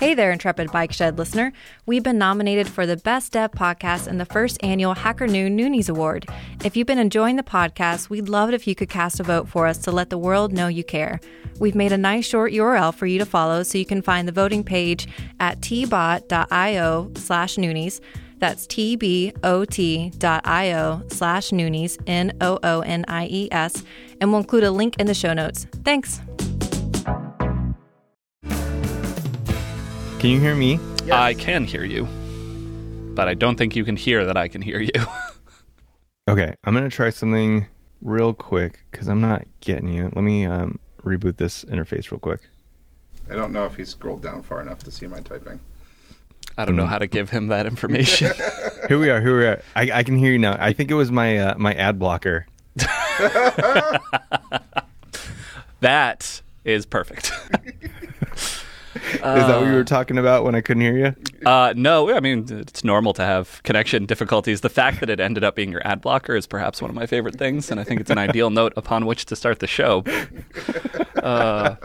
Hey there, intrepid Bike Shed listener. We've been nominated for the Best Dev Podcast in the first annual Hacker Noon Noonies Award. If you've been enjoying the podcast, we'd love it if you could cast a vote for us to let the world know you care. We've made a nice short URL for you to follow so you can find the voting page at tbot.io slash noonies. That's tbot.io slash noonies, N O O N I E S, and we'll include a link in the show notes. Thanks. Can you hear me? I can hear you, but I don't think you can hear that I can hear you. Okay, I'm gonna try something real quick because I'm not getting you. Let me um, reboot this interface real quick. I don't know if he scrolled down far enough to see my typing. I don't know how to give him that information. Here we are. Here we are. I, I can hear you now. I think it was my uh, my ad blocker. that is perfect. Is that what you were talking about when I couldn't hear you? Uh, no, I mean it's normal to have connection difficulties. The fact that it ended up being your ad blocker is perhaps one of my favorite things, and I think it's an ideal note upon which to start the show. Uh,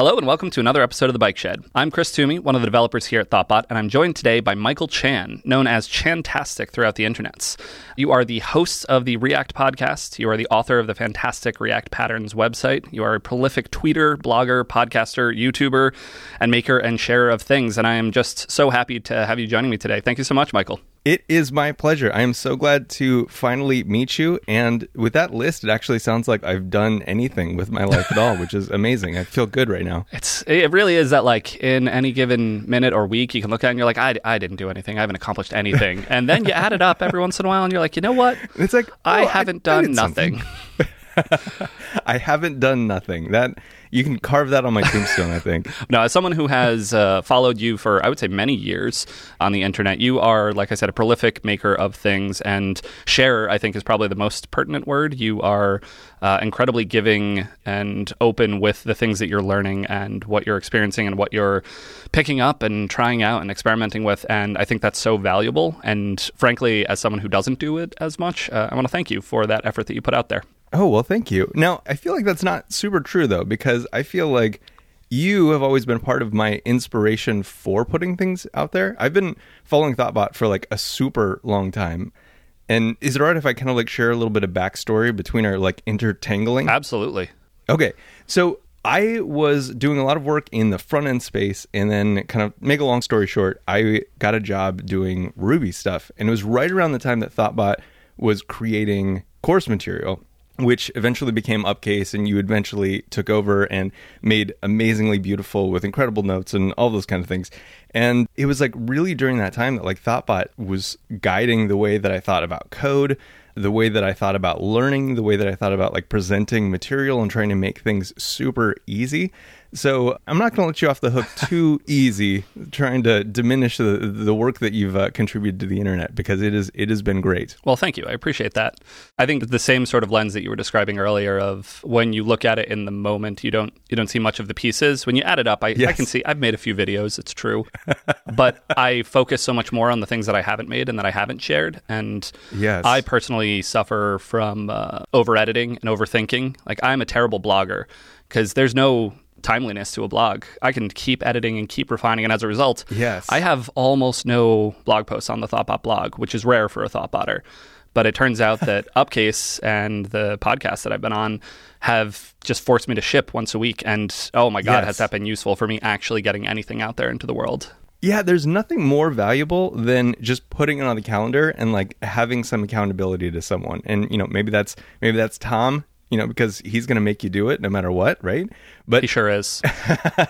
Hello and welcome to another episode of The Bike Shed. I'm Chris Toomey, one of the developers here at Thoughtbot, and I'm joined today by Michael Chan, known as Chantastic throughout the internets. You are the host of the React podcast. You are the author of the fantastic React Patterns website. You are a prolific tweeter, blogger, podcaster, YouTuber, and maker and sharer of things. And I am just so happy to have you joining me today. Thank you so much, Michael. It is my pleasure. I am so glad to finally meet you. And with that list, it actually sounds like I've done anything with my life at all, which is amazing. I feel good right now. It's it really is that like in any given minute or week you can look at it and you're like I, I didn't do anything I haven't accomplished anything and then you add it up every once in a while and you're like you know what It's like I oh, haven't I done did nothing. I haven't done nothing. That you can carve that on my tombstone. I think. Now, as someone who has uh, followed you for, I would say, many years on the internet, you are, like I said, a prolific maker of things. And sharer, I think, is probably the most pertinent word. You are uh, incredibly giving and open with the things that you're learning and what you're experiencing and what you're picking up and trying out and experimenting with. And I think that's so valuable. And frankly, as someone who doesn't do it as much, uh, I want to thank you for that effort that you put out there. Oh, well, thank you. Now, I feel like that's not super true, though, because I feel like you have always been part of my inspiration for putting things out there. I've been following Thoughtbot for like a super long time. And is it all right if I kind of like share a little bit of backstory between our like intertangling? Absolutely. Okay. So I was doing a lot of work in the front end space, and then, kind of make a long story short, I got a job doing Ruby stuff. And it was right around the time that Thoughtbot was creating course material which eventually became Upcase, and you eventually took over and made amazingly beautiful with incredible notes and all those kind of things. And it was like really during that time that like Thoughtbot was guiding the way that I thought about code, the way that I thought about learning, the way that I thought about like presenting material and trying to make things super easy. So I'm not going to let you off the hook too easy, trying to diminish the the work that you've uh, contributed to the internet because it is it has been great. Well, thank you. I appreciate that. I think the same sort of lens that you were describing earlier of when you look at it in the moment, you don't you don't see much of the pieces. When you add it up, I, I can see I've made a few videos. It's true, but I focus so much more on the things that I haven't made and that I haven't shared. And Yes. I personally suffer from uh, over editing and overthinking. Like I'm a terrible blogger because there's no timeliness to a blog. I can keep editing and keep refining, and as a result, Yes. I have almost no blog posts on the Thoughtbot blog, which is rare for a Thoughtbotter. But it turns out that Upcase and the podcast that I've been on have just forced me to ship once a week. And oh my God, Yes. has that been useful for me actually getting anything out there into the world? Yeah, there's nothing more valuable than just putting it on the calendar and like having some accountability to someone. And you know, maybe that's maybe that's Tom, you know, because he's going to make you do it no matter what, right? But He sure is.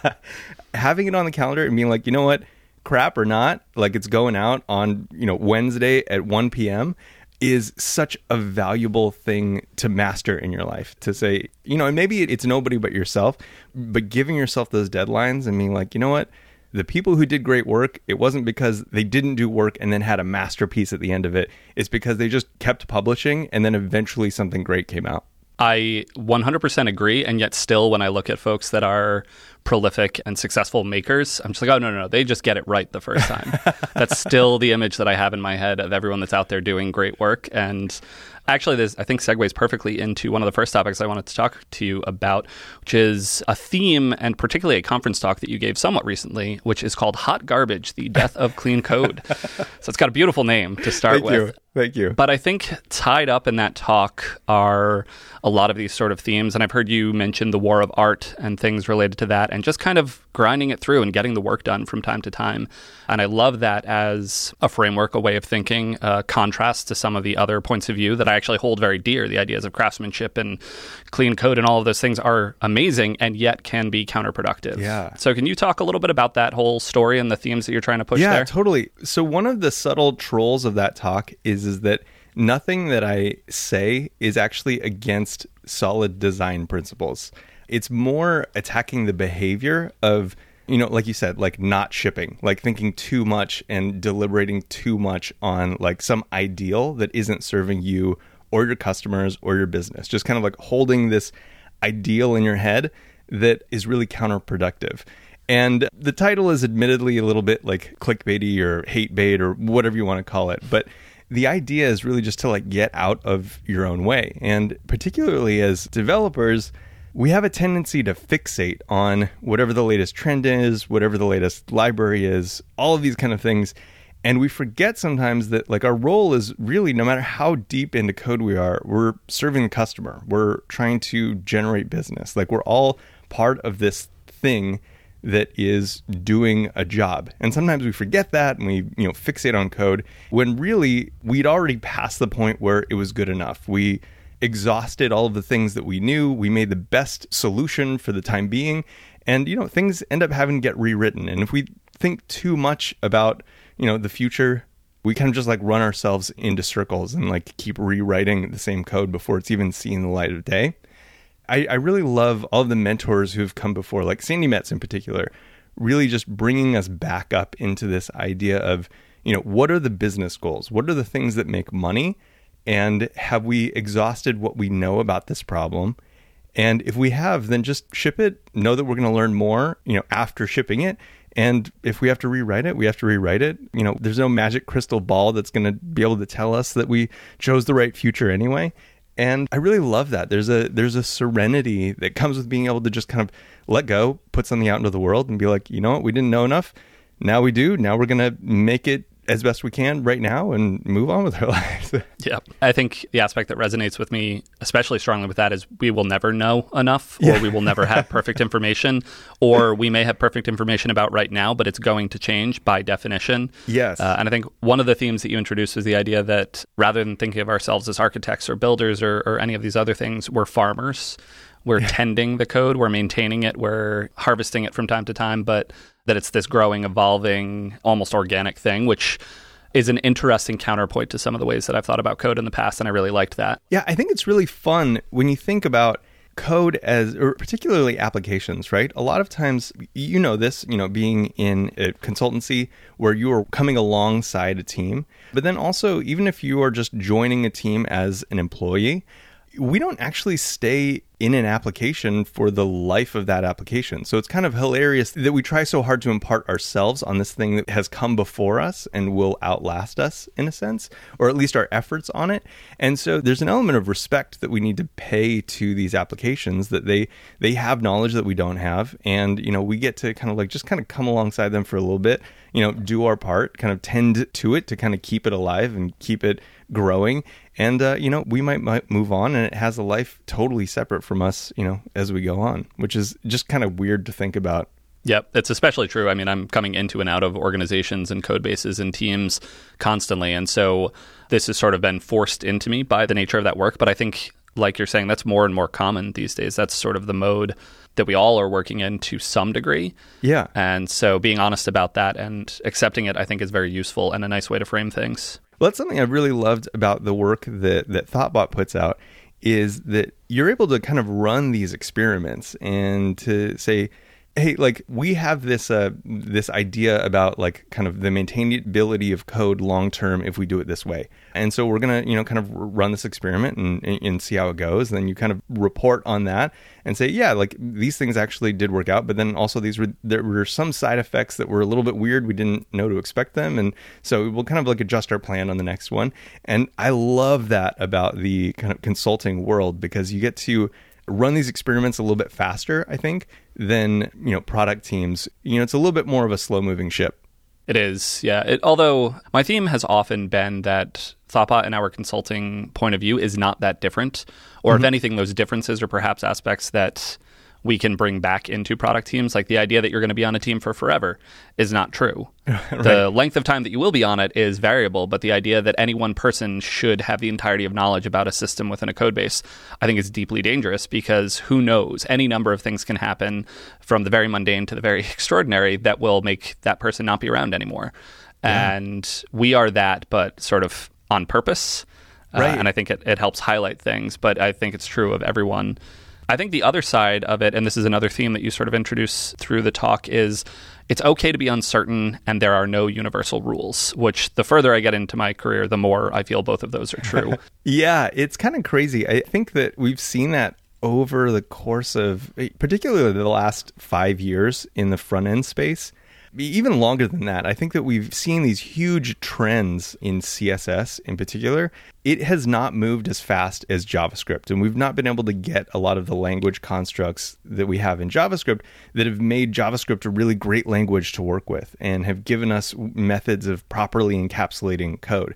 having it on the calendar and being like, you know what, crap or not, like it's going out on, you know, Wednesday at 1 p.m. is such a valuable thing to master in your life. To say, you know, and maybe it's nobody but yourself, but giving yourself those deadlines and being like, you know what, the people who did great work, it wasn't because they didn't do work and then had a masterpiece at the end of it. It's because they just kept publishing and then eventually something great came out. I 100% agree. And yet, still, when I look at folks that are prolific and successful makers, I'm just like, oh, no, no, no. They just get it right the first time. That's still the image that I have in my head of everyone that's out there doing great work. And actually, this, I think, segues perfectly into one of the first topics I wanted to talk to you about, which is a theme and particularly a conference talk that you gave somewhat recently, which is called Hot Garbage The Death of Clean Code. so it's got a beautiful name to start Thank with. you. Thank you. But I think tied up in that talk are a lot of these sort of themes. And I've heard you mention the war of art and things related to that, and just kind of grinding it through and getting the work done from time to time. And I love that as a framework, a way of thinking, uh, contrast to some of the other points of view that I actually hold very dear. The ideas of craftsmanship and clean code and all of those things are amazing and yet can be counterproductive. Yeah. So, can you talk a little bit about that whole story and the themes that you're trying to push yeah, there? totally. So one of the subtle trolls of that talk is is that nothing that I say is actually against solid design principles. It's more attacking the behavior of you know, like you said, like not shipping, like thinking too much and deliberating too much on like some ideal that isn't serving you or your customers or your business. Just kind of like holding this ideal in your head that is really counterproductive. And the title is admittedly a little bit like clickbaity or hate bait or whatever you want to call it. But the idea is really just to like get out of your own way. And particularly as developers, we have a tendency to fixate on whatever the latest trend is, whatever the latest library is, all of these kind of things. And we forget sometimes that like our role is really no matter how deep into code we are, we're serving the customer. We're trying to generate business. Like we're all part of this thing that is doing a job. And sometimes we forget that and we, you know, fixate on code when really we'd already passed the point where it was good enough. We exhausted all of the things that we knew. We made the best solution for the time being. And, you know, things end up having to get rewritten. And if we think too much about, you know, the future, we kind of just like run ourselves into circles and like keep rewriting the same code before it's even seen the light of day. I, I really love all of the mentors who've come before, like Sandi Metz in particular, really just bringing us back up into this idea of, you know, what are the business goals? What are the things that make money? And have we exhausted what we know about this problem? And if we have, then just ship it. Know that we're going to learn more, you know, after shipping it. And if we have to rewrite it, we have to rewrite it. You know, there's no magic crystal ball that's going to be able to tell us that we chose the right future anyway. And I really love that. There's a there's a serenity that comes with being able to just kind of let go, put something out into the world and be like, you know what, we didn't know enough. Now we do. Now we're going to make it as best we can right now and move on with our lives. Yeah. I think the aspect that resonates with me especially strongly with that is we will never know enough or Yeah. we will never have perfect information or we may have perfect information about right now but it's going to change by definition. Yes. Uh, and I think one of the themes that you introduced is the idea that rather than thinking of ourselves as architects or builders or, or any of these other things, we're farmers. We're tending the code, we're maintaining it, we're harvesting it from time to time, but that it's this growing, evolving, almost organic thing, which is an interesting counterpoint to some of the ways that I've thought about code in the past. And I really liked that. Yeah, I think it's really fun when you think about code as or particularly applications, right? A lot of times you know this, you know, being in a consultancy where you are coming alongside a team, but then also even if you are just joining a team as an employee, we don't actually stay in an application for the life of that application. So it's kind of hilarious that we try so hard to impart ourselves on this thing that has come before us and will outlast us in a sense, or at least our efforts on it. And so there's an element of respect that we need to pay to these applications that they they have knowledge that we don't have and you know, we get to kind of like just kind of come alongside them for a little bit, you know, do our part, kind of tend to it to kind of keep it alive and keep it growing and uh, you know we might, might move on and it has a life totally separate from us you know as we go on which is just kind of weird to think about Yep, it's especially true. I mean, I'm coming into and out of organizations and code bases and teams constantly. And so this has sort of been forced into me by the nature of that work. But I think, like you're saying, that's more and more common these days. That's sort of the mode that we all are working in to some degree. yeah And so being honest about that and accepting it, I think, is very useful and a nice way to frame things. well that's something i really loved about the work that that thoughtbot puts out is that you're able to kind of run these experiments and to say hey, like we have this uh this idea about like kind of the maintainability of code long term if we do it this way. And so we're gonna you know kind of run this experiment and, and see how it goes. And then you kind of report on that and say, yeah, like these things actually did work out, but then also these were there were some side effects that were a little bit weird. We didn't know to expect them, and so we'll kind of like adjust our plan on the next one. And I love that about the kind of consulting world because you get to run these experiments a little bit faster, I think, than, you know, product teams. You know, it's a little bit more of a slow moving ship. It is, yeah. It, although my theme has often been that Thoughtbot and our consulting point of view is not that different, or mm-hmm. if anything, those differences are perhaps aspects that we can bring back into product teams. Like the idea that you're going to be on a team for forever is not true. right. The length of time that you will be on it is variable, but the idea that any one person should have the entirety of knowledge about a system within a code base, I think is deeply dangerous because who knows? Any number of things can happen from the very mundane to the very extraordinary that will make that person not be around anymore. Yeah. And we are that, but sort of on purpose. Uh, right. Uh, and I think it, it helps highlight things, but I think it's true of everyone I think the other side of it, and this is another theme that you sort of introduce through the talk, is it's okay to be uncertain and there are no universal rules, which the further I get into my career, the more I feel both of those are true. yeah, it's kind of crazy. I think that we've seen that over the course of particularly the last five years in the front end space even longer than that. I think that we've seen these huge trends in CSS in particular. It has not moved as fast as JavaScript, and we've not been able to get a lot of the language constructs that we have in JavaScript that have made JavaScript a really great language to work with and have given us methods of properly encapsulating code.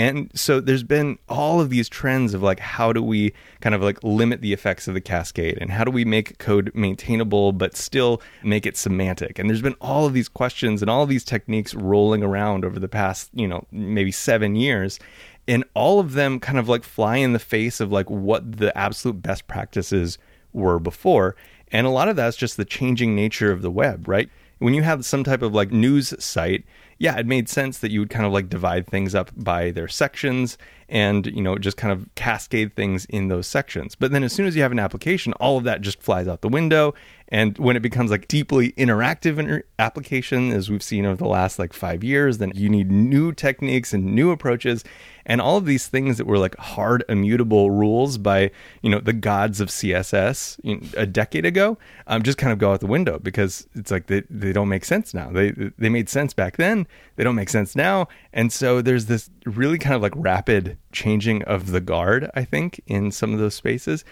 And so there's been all of these trends of like how do we kind of like limit the effects of the cascade and how do we make code maintainable but still make it semantic. And there's been all of these questions and all of these techniques rolling around over the past, you know, maybe 7 years and all of them kind of like fly in the face of like what the absolute best practices were before. And a lot of that's just the changing nature of the web, right? When you have some type of like news site, yeah, it made sense that you would kind of like divide things up by their sections and, you know, just kind of cascade things in those sections. But then as soon as you have an application, all of that just flies out the window. And when it becomes like deeply interactive inter- application, as we've seen over the last like five years, then you need new techniques and new approaches. And all of these things that were like hard immutable rules by you know the gods of css a decade ago um, just kind of go out the window because it's like they, they don't make sense now. They they made sense back then. They don't make sense now. And so there's this really kind of like rapid changing of the guard i think in some of those spaces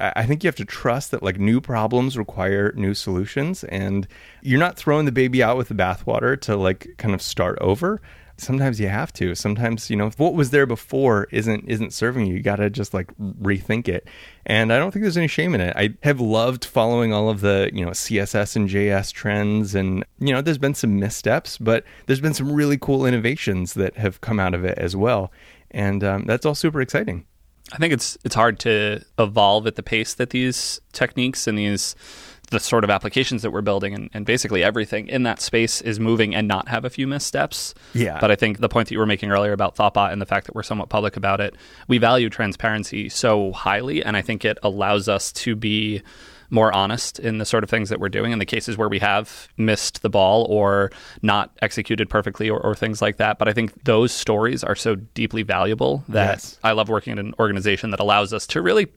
I think you have to trust that like new problems require new solutions and you're not throwing the baby out with the bathwater to like kind of start over sometimes you have to. Sometimes, you know, what was there before isn't isn't serving you, you got to just like rethink it. And I don't think there's any shame in it. I have loved following all of the, you know, CSS in JS trends and you know, there's been some missteps, but there's been some really cool innovations that have come out of it as well. And um, that's all super exciting. I think it's it's hard to evolve at the pace that these techniques and these the sort of applications that we're building and, and, basically everything in that space is moving and not have a few missteps. Yeah. But I think the point that you were making earlier about Thoughtbot and the fact that we're somewhat public about it, we value transparency so highly, and I think it allows us to be more honest in the sort of things that we're doing in the cases where we have missed the ball or not executed perfectly or, or things like that. But I think those stories are so deeply valuable that yes. I love working in an organization that allows us to really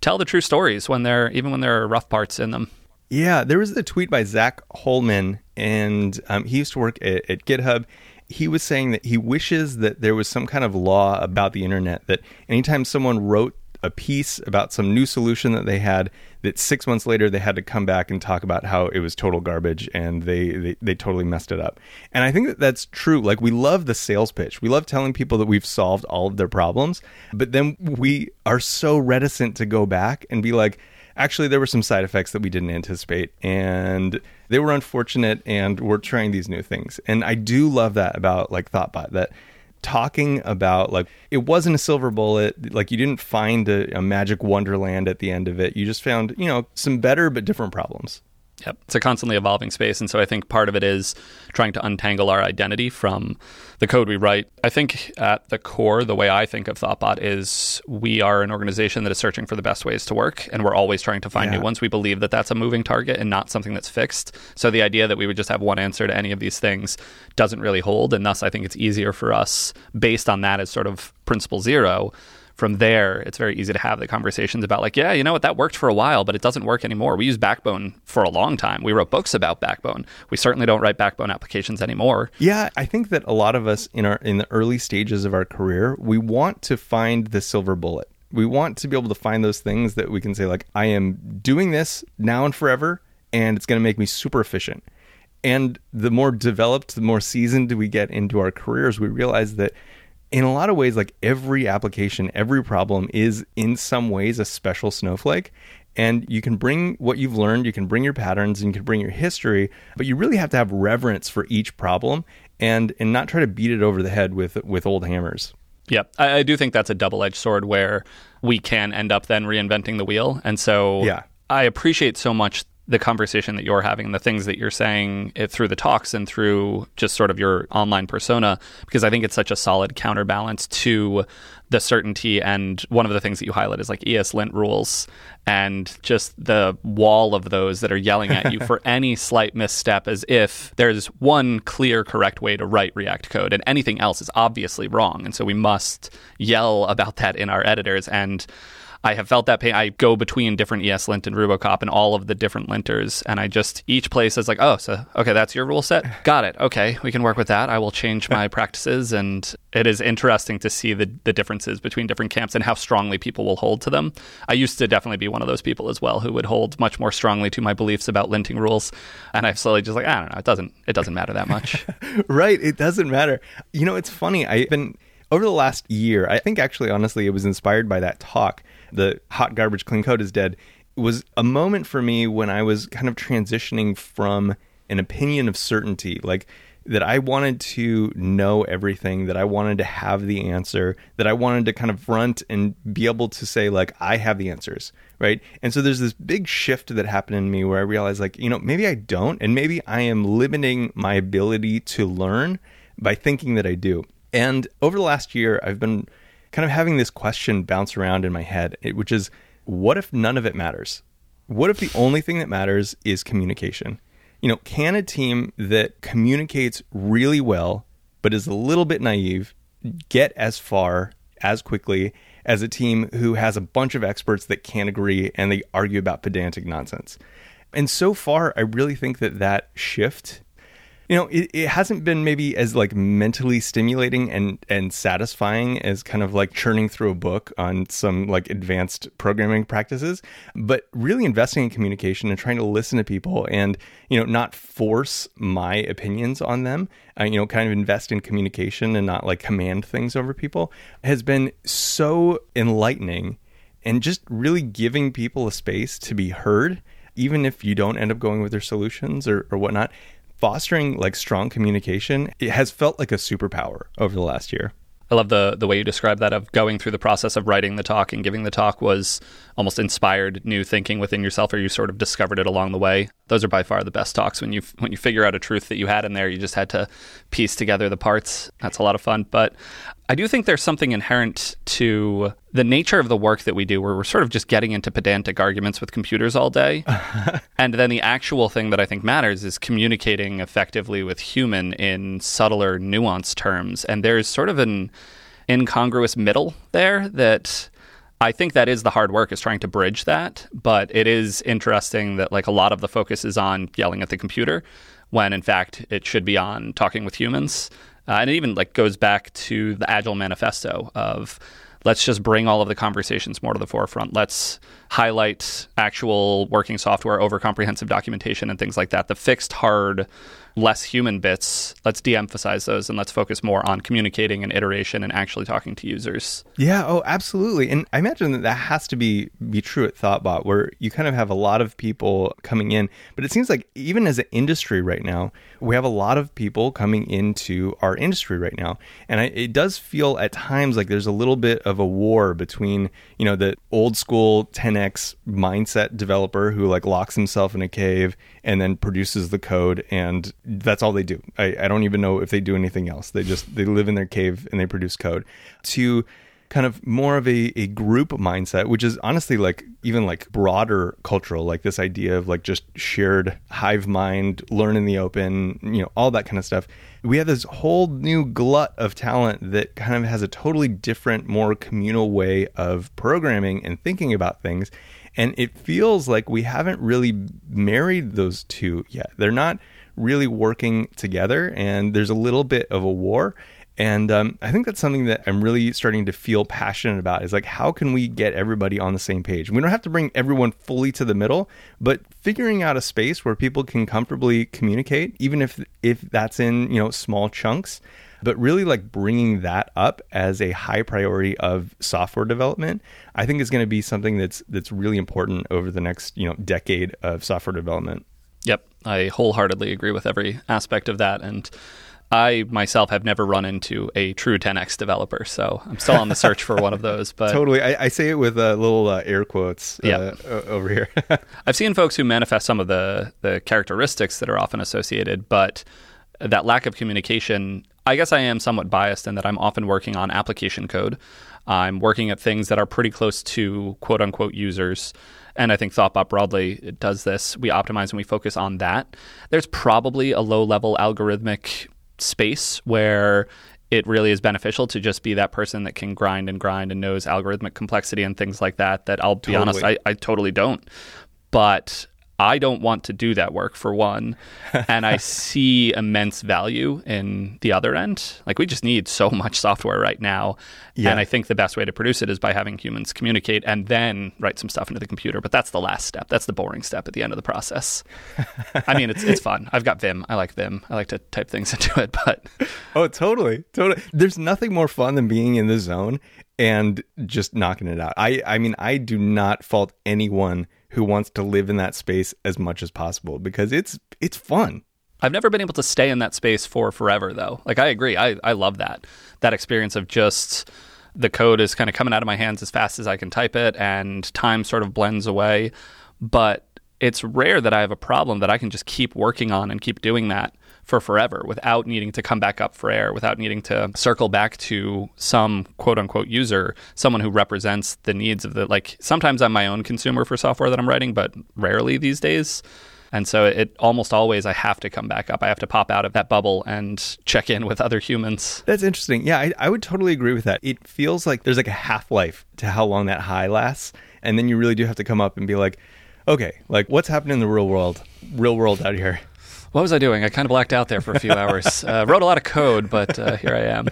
tell the true stories when they're even when there are rough parts in them. Yeah, there was the tweet by Zach Holman, and um, he used to work at, at GitHub. He was saying that he wishes that there was some kind of law about the internet that anytime someone wrote a piece about some new solution that they had that six months later they had to come back and talk about how it was total garbage and they, they, they totally messed it up. And i think that that's true. Like we love the sales pitch. We love telling people that we've solved all of their problems but then we are so reticent to go back and be like actually there were some side effects that we didn't anticipate and they were unfortunate and we're trying these new things. And i do love that about like thoughtbot that talking about like it wasn't a silver bullet. Like you didn't find a, a magic wonderland at the end of it. You just found you know some better but different problems Yep. It's a constantly evolving space. And so I think part of it is trying to untangle our identity from the code we write. I think at the core, the way I think of Thoughtbot is we are an organization that is searching for the best ways to work, and we're always trying to find Yeah. new ones. We believe that that's a moving target and not something that's fixed. So the idea that we would just have one answer to any of these things doesn't really hold. And thus, I think it's easier for us, based on that as sort of principle zero, from there, it's very easy to have the conversations about, like, yeah, you know what, that worked for a while, but it doesn't work anymore. We use Backbone for a long time. We wrote books about Backbone. We certainly don't write Backbone applications anymore. Yeah, I think that a lot of us in our in the early stages of our career, we want to find the silver bullet. We want to be able to find those things that we can say like I am doing this now and forever and it's going to make me super efficient. And the more developed, the more seasoned we get into our careers, we realize that in a lot of ways like every application, every problem is in some ways a special snowflake and you can bring what you've learned, you can bring your patterns, and you can bring your history, but you really have to have reverence for each problem and and not try to beat it over the head with with old hammers. Yep. I, I do think that's a double edged sword where we can end up then reinventing the wheel. And so Yeah. I appreciate so much the conversation that you're having, the things that you're saying eh, through the talks and through just sort of your online persona, because I think it's such a solid counterbalance to the certainty. And one of the things that you highlight is like ESLint rules and just the wall of those that are yelling at you for any slight misstep as if there's one clear, correct way to write React code and anything else is obviously wrong. And so we must yell about that in our editors. And I have felt that pain. I go between different ESLint and Rubocop and all of the different linters, and I just each place is like, oh, so okay, that's your rule set. Got it. Okay, we can work with that. I will change my practices, and it is interesting to see the the differences between different camps and how strongly people will hold to them. I used to definitely be one of those people as well who would hold much more strongly to my beliefs about linting rules, and I've slowly just like, I don't know, it doesn't it doesn't matter that much. right. It doesn't matter. You know, it's funny. I've been over the last year, I think actually, honestly, it was inspired by that talk. The hot garbage clean code is dead. Was a moment for me when I was kind of transitioning from an opinion of certainty, like that I wanted to know everything, that I wanted to have the answer, that I wanted to kind of front and be able to say, like, I have the answers, right? And so there's this big shift that happened in me where I realized, like, you know, maybe I don't, and maybe I am limiting my ability to learn by thinking that I do. And over the last year, I've been kind of having this question bounce around in my head, which is what if none of it matters? What if the only thing that matters is communication? You know, can a team that communicates really well, but is a little bit naive, get as far as quickly as a team who has a bunch of experts that can't agree and they argue about pedantic nonsense? And so far, I really think that that shift you know it, it hasn't been maybe as like mentally stimulating and and satisfying as kind of like churning through a book on some like advanced programming practices but really investing in communication and trying to listen to people and you know not force my opinions on them uh, you know kind of invest in communication and not like command things over people has been so enlightening and just really giving people a space to be heard even if you don't end up going with their solutions or, or whatnot fostering like strong communication it has felt like a superpower over the last year I love the the way you describe that of going through the process of writing the talk and giving the talk was almost inspired new thinking within yourself, or you sort of discovered it along the way. Those are by far the best talks when you when you figure out a truth that you had in there. You just had to piece together the parts. That's a lot of fun. But I do think there's something inherent to the nature of the work that we do, where we're sort of just getting into pedantic arguments with computers all day, and then the actual thing that I think matters is communicating effectively with human in subtler, nuanced terms. And there's sort of an incongruous middle there that I think that is the hard work is trying to bridge that. But it is interesting that like a lot of the focus is on yelling at the computer when in fact it should be on talking with humans. Uh, and it even like goes back to the Agile manifesto of let's just bring all of the conversations more to the forefront. Let's highlight actual working software over comprehensive documentation and things like that. The fixed, hard, less human bits, let's de emphasize those and let's focus more on communicating and iteration and actually talking to users. Yeah, oh, absolutely. And I imagine that that has to be be true at Thoughtbot, where you kind of have a lot of people coming in. But it seems like even as an industry right now, we have a lot of people coming into our industry right now. And I, it does feel at times like there's a little bit of a war between, you know, the old school 10x mindset developer who like locks himself in a cave and then produces the code and that's all they do. I, I don't even know if they do anything else. They just they live in their cave and they produce code. To kind of more of a, a group mindset, which is honestly like even like broader cultural, like this idea of like just shared hive mind, learn in the open, you know, all that kind of stuff. We have this whole new glut of talent that kind of has a totally different, more communal way of programming and thinking about things. And it feels like we haven't really married those two yet. They're not really working together, and there's a little bit of a war. And um, I think that's something that I'm really starting to feel passionate about is like, how can we get everybody on the same page? We don't have to bring everyone fully to the middle, but figuring out a space where people can comfortably communicate, even if, if that's in, you know, small chunks, but really like bringing that up as a high priority of software development, I think is going to be something that's, that's really important over the next, you know, decade of software development. Yep. I wholeheartedly agree with every aspect of that. And, I myself have never run into a true 10x developer, so I'm still on the search for one of those. But totally, I, I say it with uh, little uh, air quotes uh, yep. over here. I've seen folks who manifest some of the the characteristics that are often associated, but that lack of communication. I guess I am somewhat biased in that I'm often working on application code. I'm working at things that are pretty close to quote unquote users. And I think ThoughtBot broadly does this. We optimize and we focus on that. There's probably a low level algorithmic space where it really is beneficial to just be that person that can grind and grind and knows algorithmic complexity and things like that. That I'll be totally. honest, I, I totally don't. But I don't want to do that work for one. and I see immense value in the other end. Like we just need so much software right now. Yeah. And I think the best way to produce it is by having humans communicate and then write some stuff into the computer. But that's the last step. That's the boring step at the end of the process. I mean, it's it's fun. I've got Vim. I like Vim. I like to type things into it, but Oh, totally. Totally. There's nothing more fun than being in the zone and just knocking it out. I I mean, I do not fault anyone who wants to live in that space as much as possible because it's it's fun. I've never been able to stay in that space for forever though. Like I agree. I, I love that. That experience of just the code is kind of coming out of my hands as fast as I can type it and time sort of blends away. But it's rare that I have a problem that I can just keep working on and keep doing that for forever without needing to come back up for air, without needing to circle back to some quote unquote user, someone who represents the needs of the like sometimes I'm my own consumer for software that I'm writing, but rarely these days. And so it almost always I have to come back up. I have to pop out of that bubble and check in with other humans. That's interesting. Yeah, I, I would totally agree with that. It feels like there's like a half life to how long that high lasts. And then you really do have to come up and be like, okay, like what's happening in the real world, real world out here? What was I doing? I kind of blacked out there for a few hours. Uh, wrote a lot of code, but uh, here I am.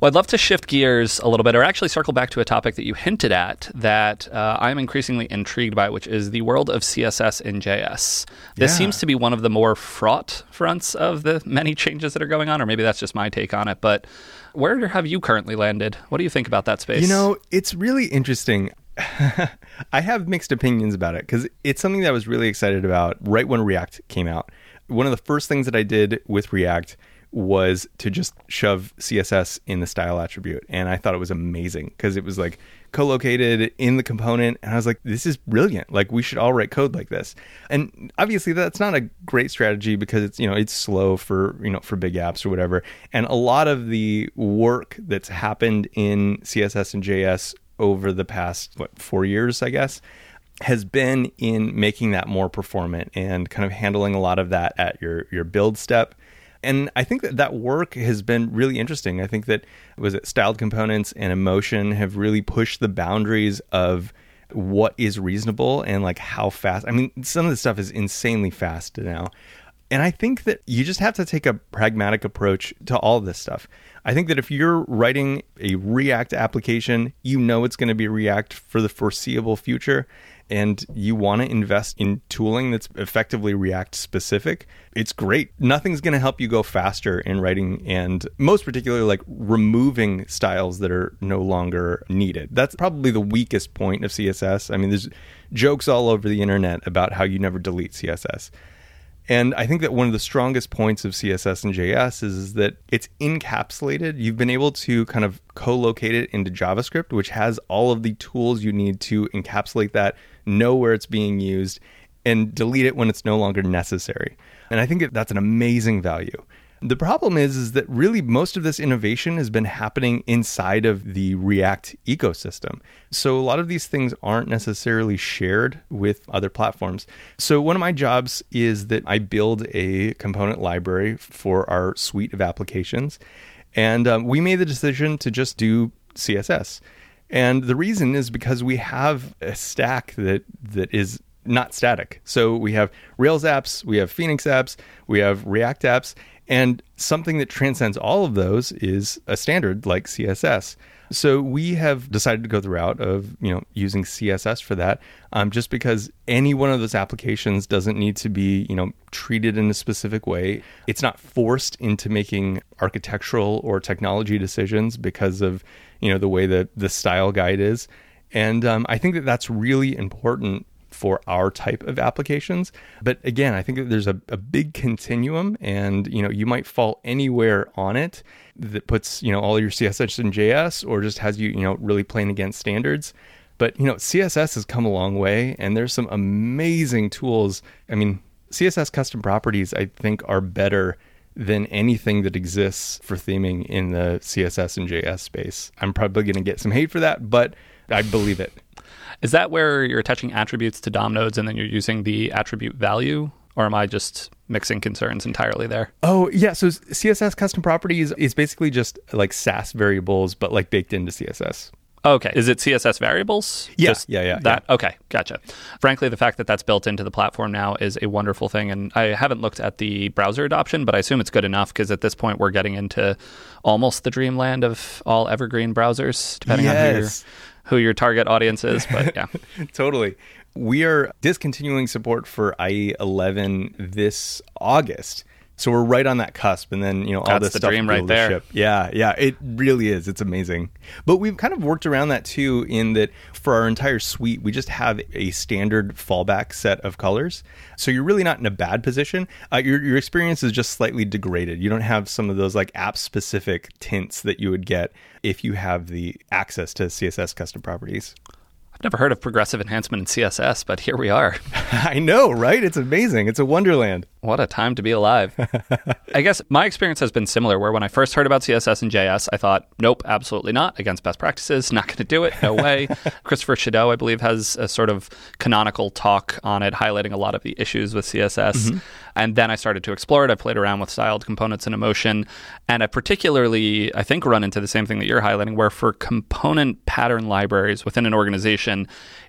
Well, I'd love to shift gears a little bit, or actually circle back to a topic that you hinted at that uh, I'm increasingly intrigued by, which is the world of CSS in JS. This yeah. seems to be one of the more fraught fronts of the many changes that are going on, or maybe that's just my take on it. But where have you currently landed? What do you think about that space? You know, it's really interesting. I have mixed opinions about it because it's something that I was really excited about right when React came out one of the first things that I did with React was to just shove CSS in the style attribute. And I thought it was amazing because it was like co-located in the component. And I was like, this is brilliant. Like we should all write code like this. And obviously that's not a great strategy because it's, you know, it's slow for, you know, for big apps or whatever. And a lot of the work that's happened in CSS in JS over the past, what, four years, I guess, has been in making that more performant and kind of handling a lot of that at your your build step. And I think that that work has been really interesting. I think that was it styled components and emotion have really pushed the boundaries of what is reasonable and like how fast. I mean, some of the stuff is insanely fast now. And I think that you just have to take a pragmatic approach to all this stuff. I think that if you're writing a React application, you know it's going to be React for the foreseeable future and you want to invest in tooling that's effectively React specific, it's great. Nothing's going to help you go faster in writing and most particularly like removing styles that are no longer needed. That's probably the weakest point of CSS. I mean, there's jokes all over the internet about how you never delete CSS. And I think that one of the strongest points of CSS in JS is, is that it's encapsulated. You've been able to kind of co locate it into JavaScript, which has all of the tools you need to encapsulate that, know where it's being used, and delete it when it's no longer necessary. And I think that that's an amazing value. The problem is, is that really most of this innovation has been happening inside of the React ecosystem. So a lot of these things aren't necessarily shared with other platforms. So one of my jobs is that I build a component library for our suite of applications. And um, we made the decision to just do CSS. And the reason is because we have a stack that that is not static. So we have Rails apps, we have Phoenix apps, we have React apps, and something that transcends all of those is a standard like CSS. So we have decided to go the route of you know using CSS for that, um, just because any one of those applications doesn't need to be you know treated in a specific way. It's not forced into making architectural or technology decisions because of you know the way that the style guide is. And um, I think that that's really important for our type of applications. But again, I think that there's a, a big continuum and you know, you might fall anywhere on it that puts, you know, all your CSS in JS or just has you, you know, really playing against standards. But you know, CSS has come a long way and there's some amazing tools. I mean, CSS custom properties I think are better than anything that exists for theming in the CSS in JS space. I'm probably going to get some hate for that, but I believe it. Is that where you're attaching attributes to DOM nodes and then you're using the attribute value? Or am I just mixing concerns entirely there? Oh, yeah. So CSS custom properties is basically just like Sass variables, but like baked into CSS. Okay. Is it CSS variables? Yeah. Just yeah, yeah. That yeah. okay, gotcha. Frankly, the fact that that's built into the platform now is a wonderful thing, and I haven't looked at the browser adoption, but I assume it's good enough because at this point we're getting into almost the dreamland of all evergreen browsers, depending yes. on who your who your target audience is. But yeah, totally. We are discontinuing support for IE 11 this August. So we're right on that cusp, and then you know all That's this the stuff dream right there. ship. Yeah, yeah, it really is. It's amazing. But we've kind of worked around that too, in that for our entire suite, we just have a standard fallback set of colors. So you're really not in a bad position. Uh, your your experience is just slightly degraded. You don't have some of those like app specific tints that you would get if you have the access to CSS custom properties. I've never heard of progressive enhancement in CSS, but here we are. I know, right? It's amazing. It's a wonderland. What a time to be alive. I guess my experience has been similar, where when I first heard about CSS in JS, I thought, nope, absolutely not. Against best practices, not going to do it. No way. Christopher Chedeau, I believe, has a sort of canonical talk on it, highlighting a lot of the issues with CSS. Mm-hmm. And then I started to explore it. I played around with styled components and emotion. And I particularly, I think, run into the same thing that you're highlighting, where for component pattern libraries within an organization,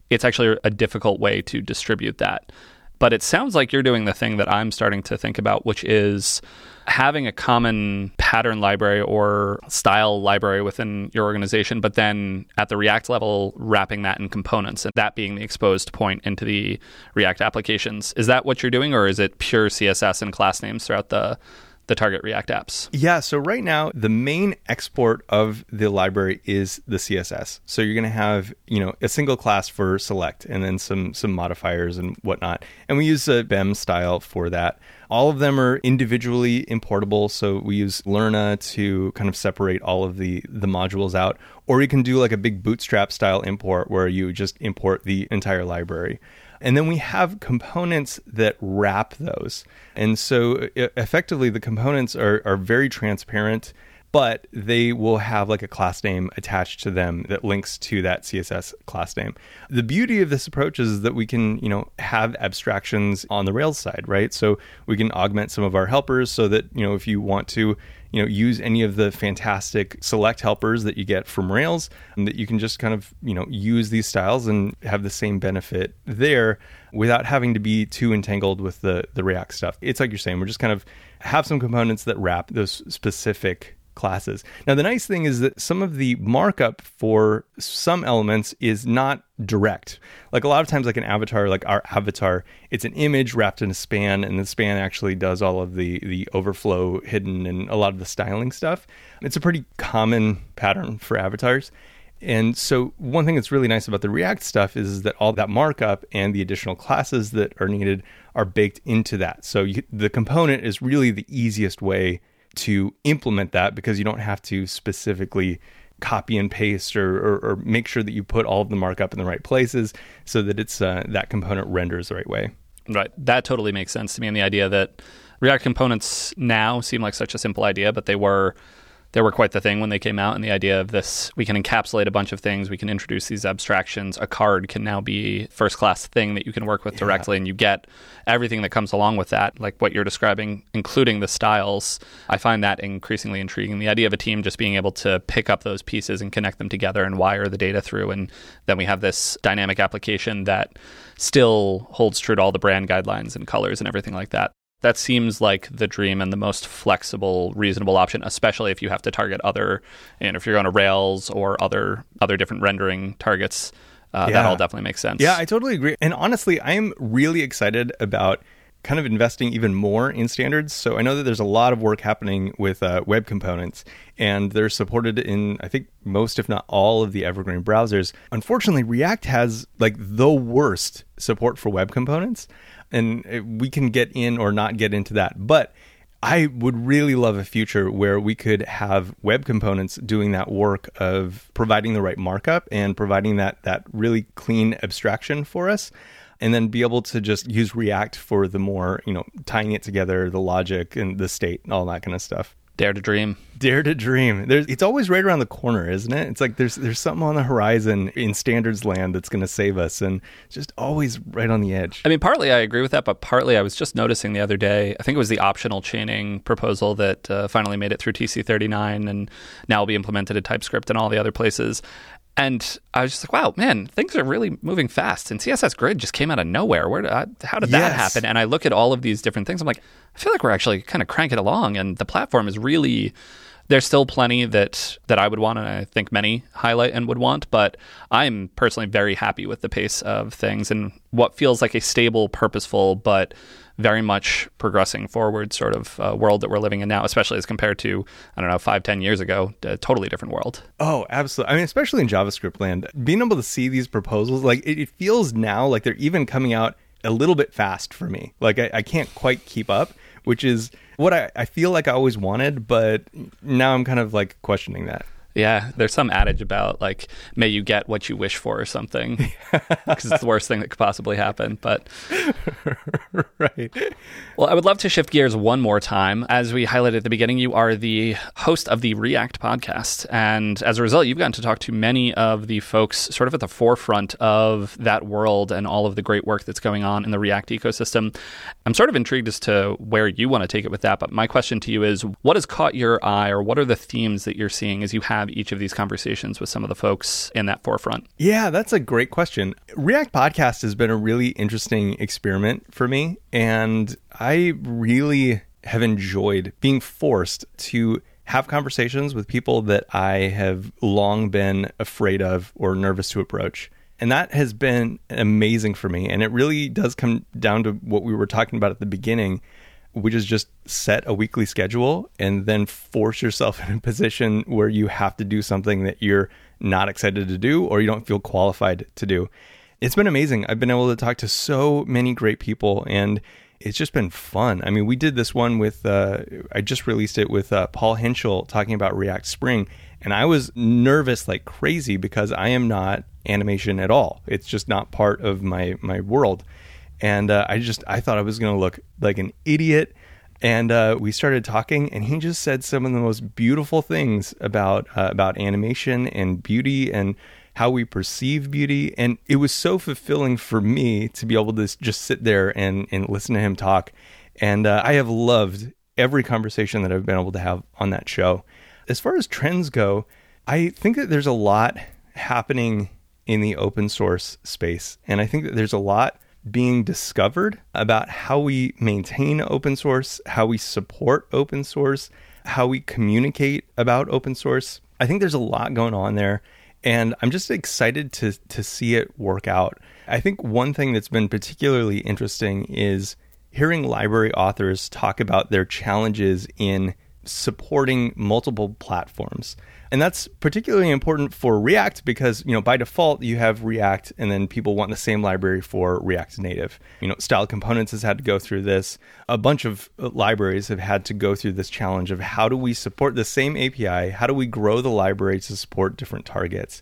it's actually a difficult way to distribute that. But it sounds like you're doing the thing that I'm starting to think about, which is having a common pattern library or style library within your organization, but then at the React level, wrapping that in components and that being the exposed point into the React applications. Is that what you're doing, or is it pure CSS and class names throughout the the target React apps? Yeah, so right now the main export of the library is the CSS. So you're going to have, you know, a single class for select and then some some modifiers and whatnot. And we use a BEM style for that. All of them are individually importable, so we use Lerna to kind of separate all of the the modules out. Or you can do like a big bootstrap style import where you just import the entire library. And then we have components that wrap those. And so effectively, the components are, are very transparent, but they will have like a class name attached to them that links to that CSS class name. The beauty of this approach is that we can, you know, have abstractions on the Rails side, right? So we can augment some of our helpers so that, you know, if you want to you know use any of the fantastic select helpers that you get from rails and that you can just kind of you know use these styles and have the same benefit there without having to be too entangled with the the react stuff. It's like you're saying we're just kind of have some components that wrap those specific classes. Now, the nice thing is that some of the markup for some elements is not direct. Like a lot of times, like an avatar, like our avatar, it's an image wrapped in a span, and the span actually does all of the the overflow hidden and a lot of the styling stuff. It's a pretty common pattern for avatars. And so, one thing that's really nice about the React stuff is that all that markup and the additional classes that are needed are baked into that. So, you, the component is really the easiest way to implement that because you don't have to specifically copy and paste or, or, or make sure that you put all of the markup in the right places so that it's uh, that component renders the right way. Right. That totally makes sense to me. And the idea that React components now seem like such a simple idea, but they were they were quite the thing when they came out. And the idea of this, we can encapsulate a bunch of things, we can introduce these abstractions. A card can now be first class thing that you can work with yeah. directly, and you get everything that comes along with that, like what you're describing, including the styles. I find that increasingly intriguing. The idea of a team just being able to pick up those pieces and connect them together and wire the data through, and then we have this dynamic application that still holds true to all the brand guidelines and colors and everything like that. That seems like the dream and the most flexible, reasonable option, especially if you have to target other, and if you're going to Rails or other other different rendering targets. Uh, yeah. That all definitely makes sense. Yeah, I totally agree. And honestly, I am really excited about kind of investing even more in standards. So I know that there's a lot of work happening with uh, web components, and they're supported in I think most, if not all, of the Evergreen browsers. Unfortunately, React has like the worst support for web components, and we can get in or not get into that, but. I would really love a future where we could have web components doing that work of providing the right markup and providing that that really clean abstraction for us and then be able to just use React for the more, you know, tying it together, the logic and the state and all that kind of stuff. Dare to dream. Dare to dream. There's, it's always right around the corner, isn't it? It's like there's there's something on the horizon in standards land that's going to save us, and just always right on the edge. I mean, partly I agree with that, but partly I was just noticing the other day. I think it was the optional chaining proposal that uh, finally made it through TC39 and now will be implemented in TypeScript and all the other places. And I was just like, wow, man, things are really moving fast. And CSS Grid just came out of nowhere. Where, uh, how did that happen? And I look at all of these different things. I'm like, I feel like we're actually kind of cranking along, and the platform is really. There's still plenty that that I would want, and I think many highlight and would want. But I'm personally very happy with the pace of things and what feels like a stable, purposeful, but very much progressing forward sort of uh, world that we're living in now, especially as compared to, I don't know, five, ten years ago, a totally different world. Oh, absolutely. I mean, especially in JavaScript land, being able to see these proposals, like it, it feels now like they're even coming out a little bit fast for me. Like I, I can't quite keep up, which is what I, I feel like I always wanted, but now I'm kind of like questioning that. Yeah, there's some adage about like, may you get what you wish for or something, because it's the worst thing that could possibly happen. But right. Well, I would love to shift gears one more time. As we highlighted at the beginning, you are the host of the React podcast, and as a result, you've gotten to talk to many of the folks sort of at the forefront of that world and all of the great work that's going on in the React ecosystem. I'm sort of intrigued as to where you want to take it with that. But my question to you is, what has caught your eye, or what are the themes that you're seeing as you have have each of these conversations with some of the folks in that forefront? Yeah, that's a great question. React Podcast has been a really interesting experiment for me. And I really have enjoyed being forced to have conversations with people that I have long been afraid of or nervous to approach. And that has been amazing for me. And it really does come down to what we were talking about at the beginning which is just set a weekly schedule and then force yourself in a position where you have to do something that you're not excited to do or you don't feel qualified to do. It's been amazing. I've been able to talk to so many great people and it's just been fun. I mean, we did this one with, uh, I just released it with uh, Paul Henschel talking about React Spring. And I was nervous like crazy because I am not animation at all. It's just not part of my, my world and uh, I just I thought I was going to look like an idiot. And uh, we started talking, and he just said some of the most beautiful things about uh, about animation and beauty and how we perceive beauty. And it was so fulfilling for me to be able to just sit there and and listen to him talk. And uh, I have loved every conversation that I've been able to have on that show. As far as trends go, I think that there's a lot happening in the open source space, and I think that there's a lot being discovered about how we maintain open source, how we support open source, how we communicate about open source. I think there's a lot going on there and I'm just excited to to see it work out. I think one thing that's been particularly interesting is hearing library authors talk about their challenges in supporting multiple platforms. And that's particularly important for React because, you know, by default you have React and then people want the same library for React Native. You know, Styled Components has had to go through this. A bunch of uh, libraries have had to go through this challenge of how do we support the same API? How do we grow the library to support different targets?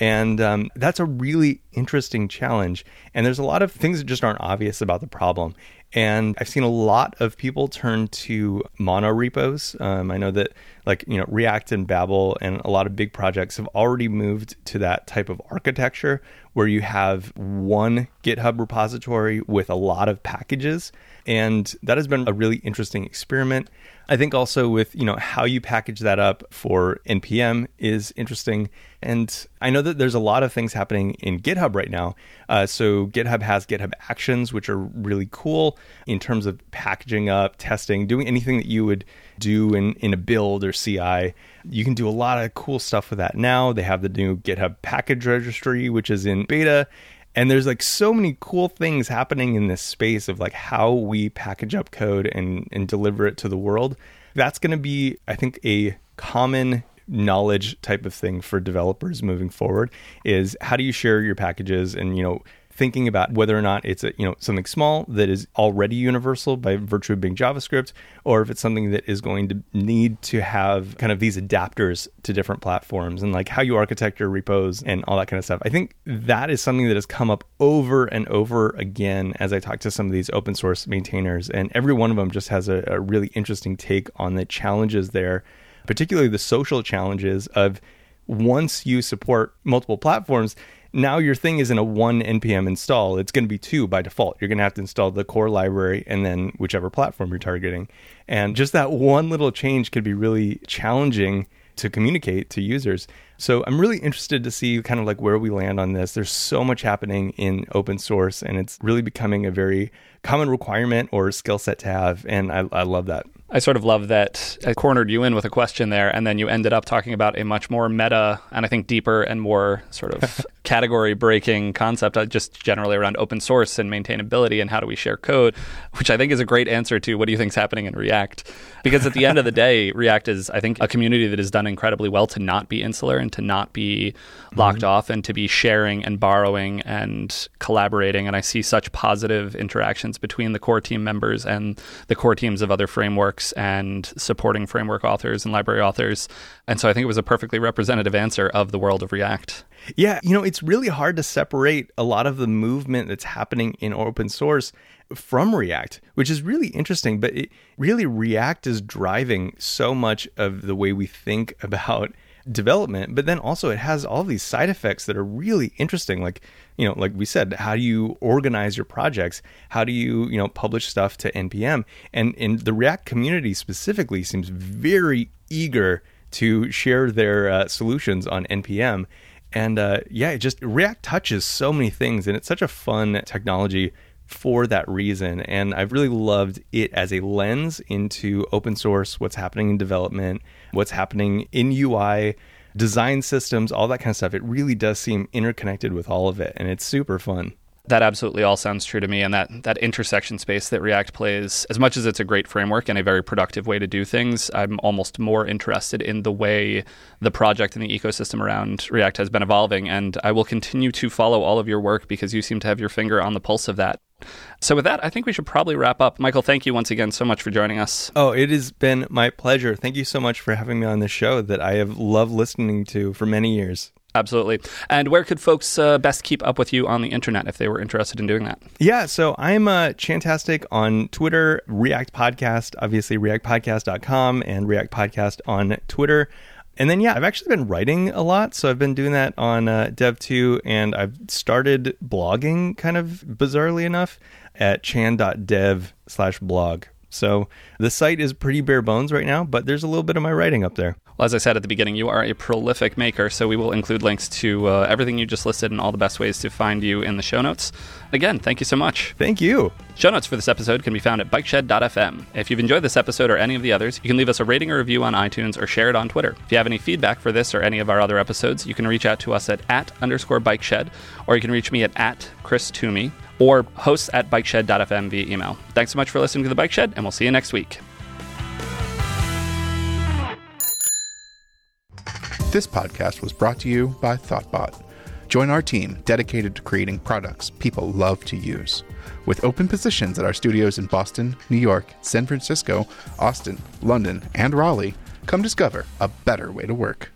And um, that's a really interesting challenge. And there's a lot of things that just aren't obvious about the problem. And I've seen a lot of people turn to mono repos. Um, I know that like you know React and Babel and a lot of big projects have already moved to that type of architecture where you have one GitHub repository with a lot of packages, and that has been a really interesting experiment. I think also with you know how you package that up for npm is interesting, and I know that there's a lot of things happening in GitHub right now. Uh, so GitHub has GitHub Actions, which are really cool in terms of packaging up, testing, doing anything that you would do in in a build or CI. You can do a lot of cool stuff with that now. They have the new GitHub package registry, which is in beta. And there's like so many cool things happening in this space of like how we package up code and, and deliver it to the world. That's going to be, I think, a common knowledge type of thing for developers moving forward is how do you share your packages and you know thinking about whether or not it's a you know something small that is already universal by virtue of being JavaScript, or if it's something that is going to need to have kind of these adapters to different platforms and like how you architect your repos and all that kind of stuff. I think that is something that has come up over and over again as I talk to some of these open source maintainers, and every one of them just has a, a really interesting take on the challenges there, particularly the social challenges of once you support multiple platforms now your thing isn't a one npm install. It's going to be two by default. You're going to have to install the core library and then whichever platform you're targeting. And just that one little change could be really challenging to communicate to users. So i'm really interested to see kind of like where we land on this. There's so much happening in open source and it's really becoming a very common requirement or skill set to have and I, I love that I sort of love that I cornered you in with a question there, and then you ended up talking about a much more meta and I think deeper and more sort of category breaking concept, uh, just generally around open source and maintainability and how do we share code, which I think is a great answer to what do you think is happening in React. Because at the end of the day, React is, I think, a community that has done incredibly well to not be insular and to not be locked mm-hmm. off and to be sharing and borrowing and collaborating. And I see such positive interactions between the core team members and the core teams of other frameworks and supporting framework authors and library authors. And so I think it was a perfectly representative answer of the world of React. Yeah, you know, it's really hard to separate a lot of the movement that's happening in open source from React, which is really interesting. But it, really, React is driving so much of the way we think about development but then also it has all these side effects that are really interesting like you know like we said how do you organize your projects? How do you you know publish stuff to npm and in the react community specifically seems very eager to share their uh, solutions on npm and uh, yeah it just react touches so many things and it's such a fun technology for that reason. And I've really loved it as a lens into open source, what's happening in development, what's happening in UI, design systems, all that kind of stuff. It really does seem interconnected with all of it, and it's super fun. That absolutely all sounds true to me. And that, that intersection space that React plays, as much as it's a great framework and a very productive way to do things, I'm almost more interested in the way the project and the ecosystem around React has been evolving. And I will continue to follow all of your work because you seem to have your finger on the pulse of that. So, with that, I think we should probably wrap up. Michael, thank you once again so much for joining us. Oh, it has been my pleasure. Thank you so much for having me on the show that I have loved listening to for many years. Absolutely. And where could folks uh, best keep up with you on the internet if they were interested in doing that? Yeah, so I'm uh, Chantastic on Twitter, React Podcast, obviously reactpodcast.com and React Podcast on Twitter. And then, yeah, I've actually been writing a lot. So I've been doing that on uh, Dev.to, and I've started blogging kind of bizarrely enough at chan.dev slash blog. So the site is pretty bare bones right now, but there's a little bit of my writing up there. Well, as I said at the beginning, you are a prolific maker, so we will include links to uh, everything you just listed and all the best ways to find you in the show notes. Again, thank you so much. Thank you. Show notes for this episode can be found at bikeshed.fm. If you've enjoyed this episode or any of the others, you can leave us a rating or review on iTunes or share it on Twitter. If you have any feedback for this or any of our other episodes, you can reach out to us at at underscore bikeshed, or you can reach me at at Chris Toomey, or hosts at bikeshed.fm via email. Thanks so much for listening to The Bike Shed, and we'll see you next week. This podcast was brought to you by Thoughtbot. Join our team dedicated to creating products people love to use. With open positions at our studios in Boston, New York, San Francisco, Austin, London, and Raleigh, come discover a better way to work.